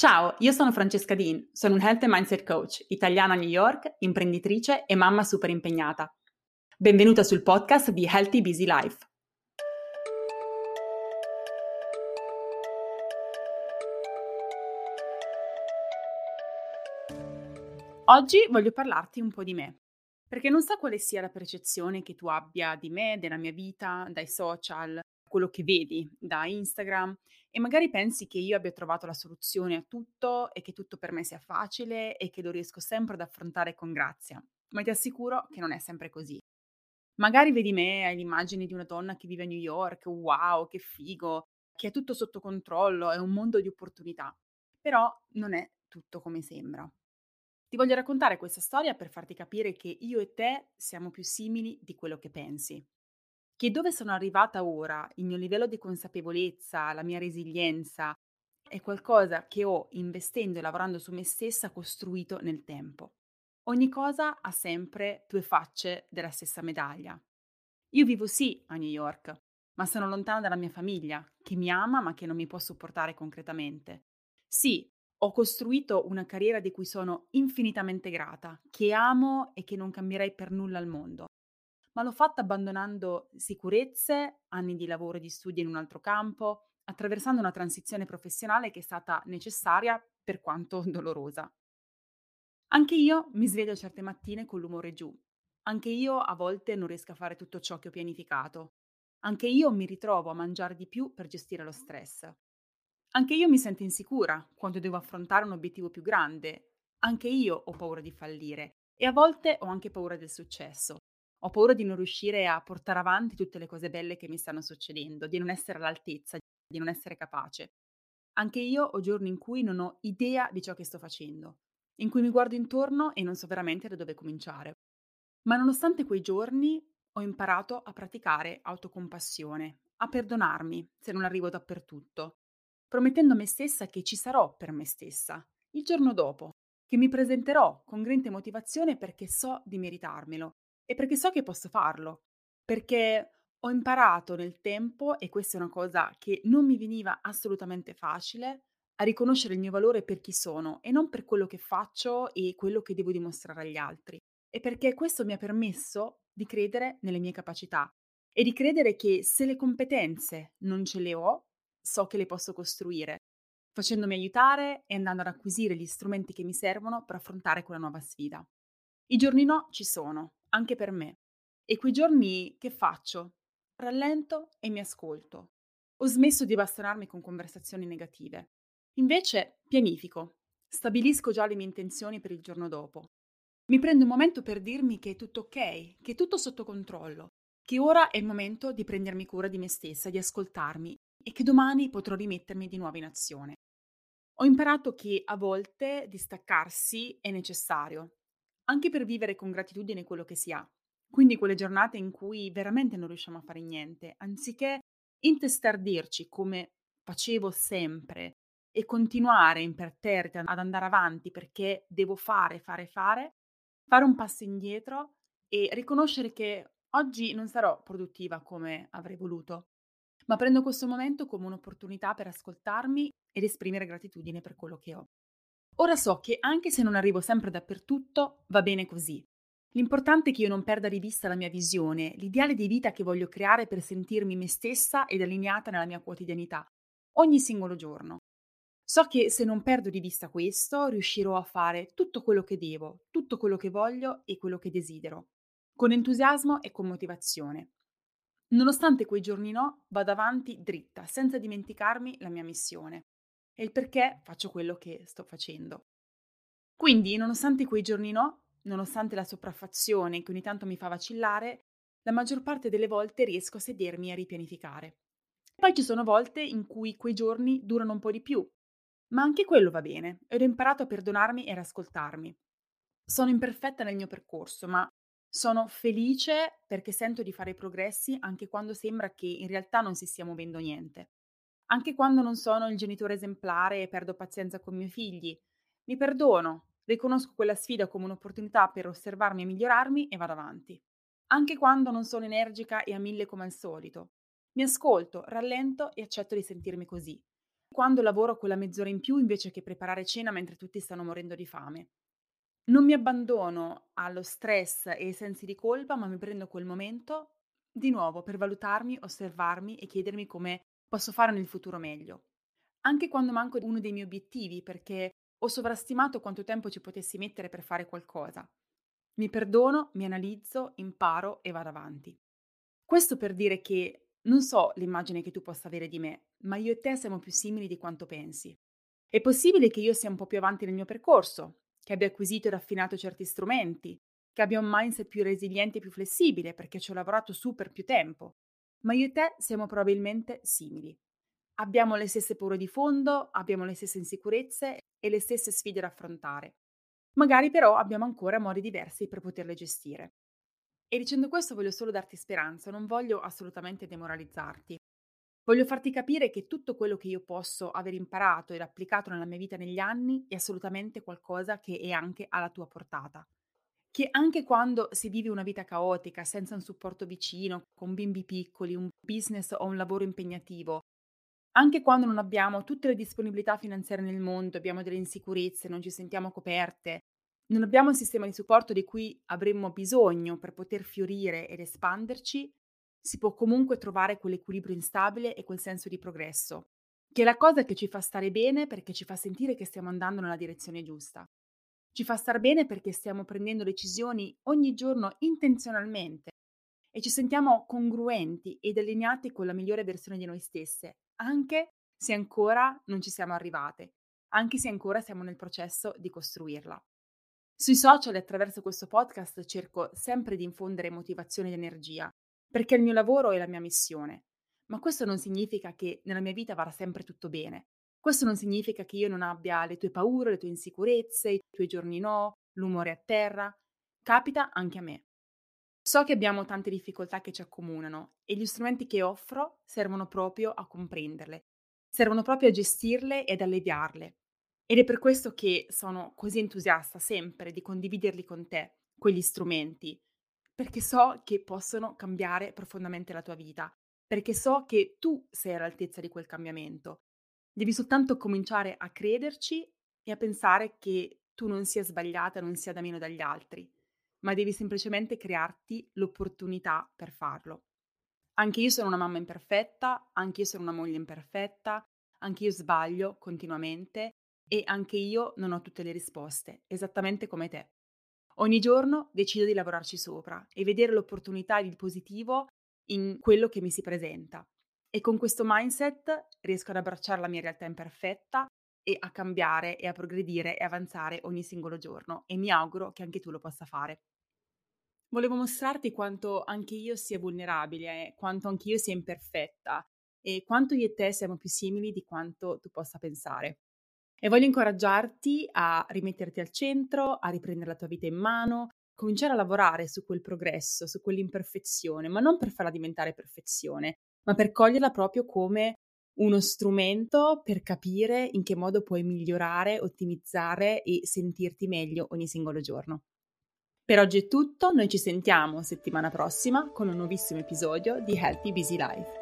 Ciao, io sono Francesca Dean, sono un Health and Mindset Coach, italiana a New York, imprenditrice e mamma super impegnata. Benvenuta sul podcast di Healthy Busy Life. Oggi voglio parlarti un po' di me, perché non so quale sia la percezione che tu abbia di me, della mia vita, dai social, quello che vedi da Instagram e magari pensi che io abbia trovato la soluzione a tutto e che tutto per me sia facile e che lo riesco sempre ad affrontare con grazia. Ma ti assicuro che non è sempre così. Magari vedi me, hai l'immagine di una donna che vive a New York, wow, che figo, che ha tutto sotto controllo, è un mondo di opportunità. Però non è tutto come sembra. Ti voglio raccontare questa storia per farti capire che io e te siamo più simili di quello che pensi che dove sono arrivata ora, il mio livello di consapevolezza, la mia resilienza, è qualcosa che ho, investendo e lavorando su me stessa, costruito nel tempo. Ogni cosa ha sempre due facce della stessa medaglia. Io vivo sì a New York, ma sono lontana dalla mia famiglia, che mi ama ma che non mi può supportare concretamente. Sì, ho costruito una carriera di cui sono infinitamente grata, che amo e che non cambierei per nulla al mondo ma l'ho fatta abbandonando sicurezze, anni di lavoro e di studio in un altro campo, attraversando una transizione professionale che è stata necessaria per quanto dolorosa. Anche io mi sveglio certe mattine con l'umore giù. Anche io a volte non riesco a fare tutto ciò che ho pianificato. Anche io mi ritrovo a mangiare di più per gestire lo stress. Anche io mi sento insicura quando devo affrontare un obiettivo più grande. Anche io ho paura di fallire e a volte ho anche paura del successo. Ho paura di non riuscire a portare avanti tutte le cose belle che mi stanno succedendo, di non essere all'altezza, di non essere capace. Anche io ho giorni in cui non ho idea di ciò che sto facendo, in cui mi guardo intorno e non so veramente da dove cominciare. Ma nonostante quei giorni ho imparato a praticare autocompassione, a perdonarmi se non arrivo dappertutto, promettendo a me stessa che ci sarò per me stessa, il giorno dopo, che mi presenterò con grande motivazione perché so di meritarmelo e perché so che posso farlo, perché ho imparato nel tempo, e questa è una cosa che non mi veniva assolutamente facile, a riconoscere il mio valore per chi sono e non per quello che faccio e quello che devo dimostrare agli altri. E perché questo mi ha permesso di credere nelle mie capacità e di credere che se le competenze non ce le ho, so che le posso costruire, facendomi aiutare e andando ad acquisire gli strumenti che mi servono per affrontare quella nuova sfida. I giorni no ci sono, anche per me. E quei giorni che faccio? Rallento e mi ascolto. Ho smesso di bastonarmi con conversazioni negative. Invece pianifico, stabilisco già le mie intenzioni per il giorno dopo. Mi prendo un momento per dirmi che è tutto ok, che è tutto sotto controllo, che ora è il momento di prendermi cura di me stessa, di ascoltarmi e che domani potrò rimettermi di nuovo in azione. Ho imparato che a volte distaccarsi è necessario, anche per vivere con gratitudine quello che si ha. Quindi quelle giornate in cui veramente non riusciamo a fare niente, anziché intestardirci come facevo sempre e continuare imperterrita ad andare avanti perché devo fare, fare, fare, fare un passo indietro e riconoscere che oggi non sarò produttiva come avrei voluto, ma prendo questo momento come un'opportunità per ascoltarmi ed esprimere gratitudine per quello che ho. Ora so che anche se non arrivo sempre dappertutto, va bene così. L'importante è che io non perda di vista la mia visione, l'ideale di vita che voglio creare per sentirmi me stessa ed allineata nella mia quotidianità, ogni singolo giorno. So che se non perdo di vista questo, riuscirò a fare tutto quello che devo, tutto quello che voglio e quello che desidero, con entusiasmo e con motivazione. Nonostante quei giorni no, vado avanti dritta, senza dimenticarmi la mia missione e il perché faccio quello che sto facendo. Quindi, nonostante quei giorni no, nonostante la sopraffazione che ogni tanto mi fa vacillare, la maggior parte delle volte riesco a sedermi e a ripianificare. Poi ci sono volte in cui quei giorni durano un po' di più, ma anche quello va bene ed ho imparato a perdonarmi e ad ascoltarmi. Sono imperfetta nel mio percorso, ma sono felice perché sento di fare progressi anche quando sembra che in realtà non si stia muovendo niente anche quando non sono il genitore esemplare e perdo pazienza con i miei figli. Mi perdono, riconosco quella sfida come un'opportunità per osservarmi e migliorarmi e vado avanti. Anche quando non sono energica e a mille come al solito. Mi ascolto, rallento e accetto di sentirmi così. quando lavoro quella mezz'ora in più invece che preparare cena mentre tutti stanno morendo di fame. Non mi abbandono allo stress e ai sensi di colpa, ma mi prendo quel momento di nuovo per valutarmi, osservarmi e chiedermi come posso fare nel futuro meglio. Anche quando manco uno dei miei obiettivi, perché ho sovrastimato quanto tempo ci potessi mettere per fare qualcosa. Mi perdono, mi analizzo, imparo e vado avanti. Questo per dire che non so l'immagine che tu possa avere di me, ma io e te siamo più simili di quanto pensi. È possibile che io sia un po' più avanti nel mio percorso, che abbia acquisito e raffinato certi strumenti, che abbia un mindset più resiliente e più flessibile perché ci ho lavorato su per più tempo. Ma io e te siamo probabilmente simili. Abbiamo le stesse paure di fondo, abbiamo le stesse insicurezze e le stesse sfide da affrontare. Magari però abbiamo ancora modi diversi per poterle gestire. E dicendo questo voglio solo darti speranza, non voglio assolutamente demoralizzarti. Voglio farti capire che tutto quello che io posso aver imparato ed applicato nella mia vita negli anni è assolutamente qualcosa che è anche alla tua portata. Che anche quando si vive una vita caotica, senza un supporto vicino, con bimbi piccoli, un business o un lavoro impegnativo, anche quando non abbiamo tutte le disponibilità finanziarie nel mondo, abbiamo delle insicurezze, non ci sentiamo coperte, non abbiamo un sistema di supporto di cui avremmo bisogno per poter fiorire ed espanderci, si può comunque trovare quell'equilibrio instabile e quel senso di progresso, che è la cosa che ci fa stare bene perché ci fa sentire che stiamo andando nella direzione giusta. Ci fa star bene perché stiamo prendendo decisioni ogni giorno intenzionalmente e ci sentiamo congruenti ed allineati con la migliore versione di noi stesse, anche se ancora non ci siamo arrivate, anche se ancora siamo nel processo di costruirla. Sui social e attraverso questo podcast cerco sempre di infondere motivazione ed energia, perché il mio lavoro è la mia missione. Ma questo non significa che nella mia vita vada sempre tutto bene. Questo non significa che io non abbia le tue paure, le tue insicurezze, i tuoi giorni no, l'umore a terra. Capita anche a me. So che abbiamo tante difficoltà che ci accomunano e gli strumenti che offro servono proprio a comprenderle, servono proprio a gestirle ed alleviarle. Ed è per questo che sono così entusiasta sempre di condividerli con te, quegli strumenti, perché so che possono cambiare profondamente la tua vita, perché so che tu sei all'altezza di quel cambiamento Devi soltanto cominciare a crederci e a pensare che tu non sia sbagliata, non sia da meno dagli altri, ma devi semplicemente crearti l'opportunità per farlo. Anche io sono una mamma imperfetta, anche io sono una moglie imperfetta, anche io sbaglio continuamente e anche io non ho tutte le risposte, esattamente come te. Ogni giorno decido di lavorarci sopra e vedere l'opportunità e il positivo in quello che mi si presenta e con questo mindset riesco ad abbracciare la mia realtà imperfetta e a cambiare e a progredire e avanzare ogni singolo giorno e mi auguro che anche tu lo possa fare. Volevo mostrarti quanto anche io sia vulnerabile, quanto anche io sia imperfetta e quanto io e te siamo più simili di quanto tu possa pensare. E voglio incoraggiarti a rimetterti al centro, a riprendere la tua vita in mano, cominciare a lavorare su quel progresso, su quell'imperfezione, ma non per farla diventare perfezione, ma per coglierla proprio come uno strumento per capire in che modo puoi migliorare, ottimizzare e sentirti meglio ogni singolo giorno. Per oggi è tutto, noi ci sentiamo settimana prossima con un nuovissimo episodio di Healthy Busy Life.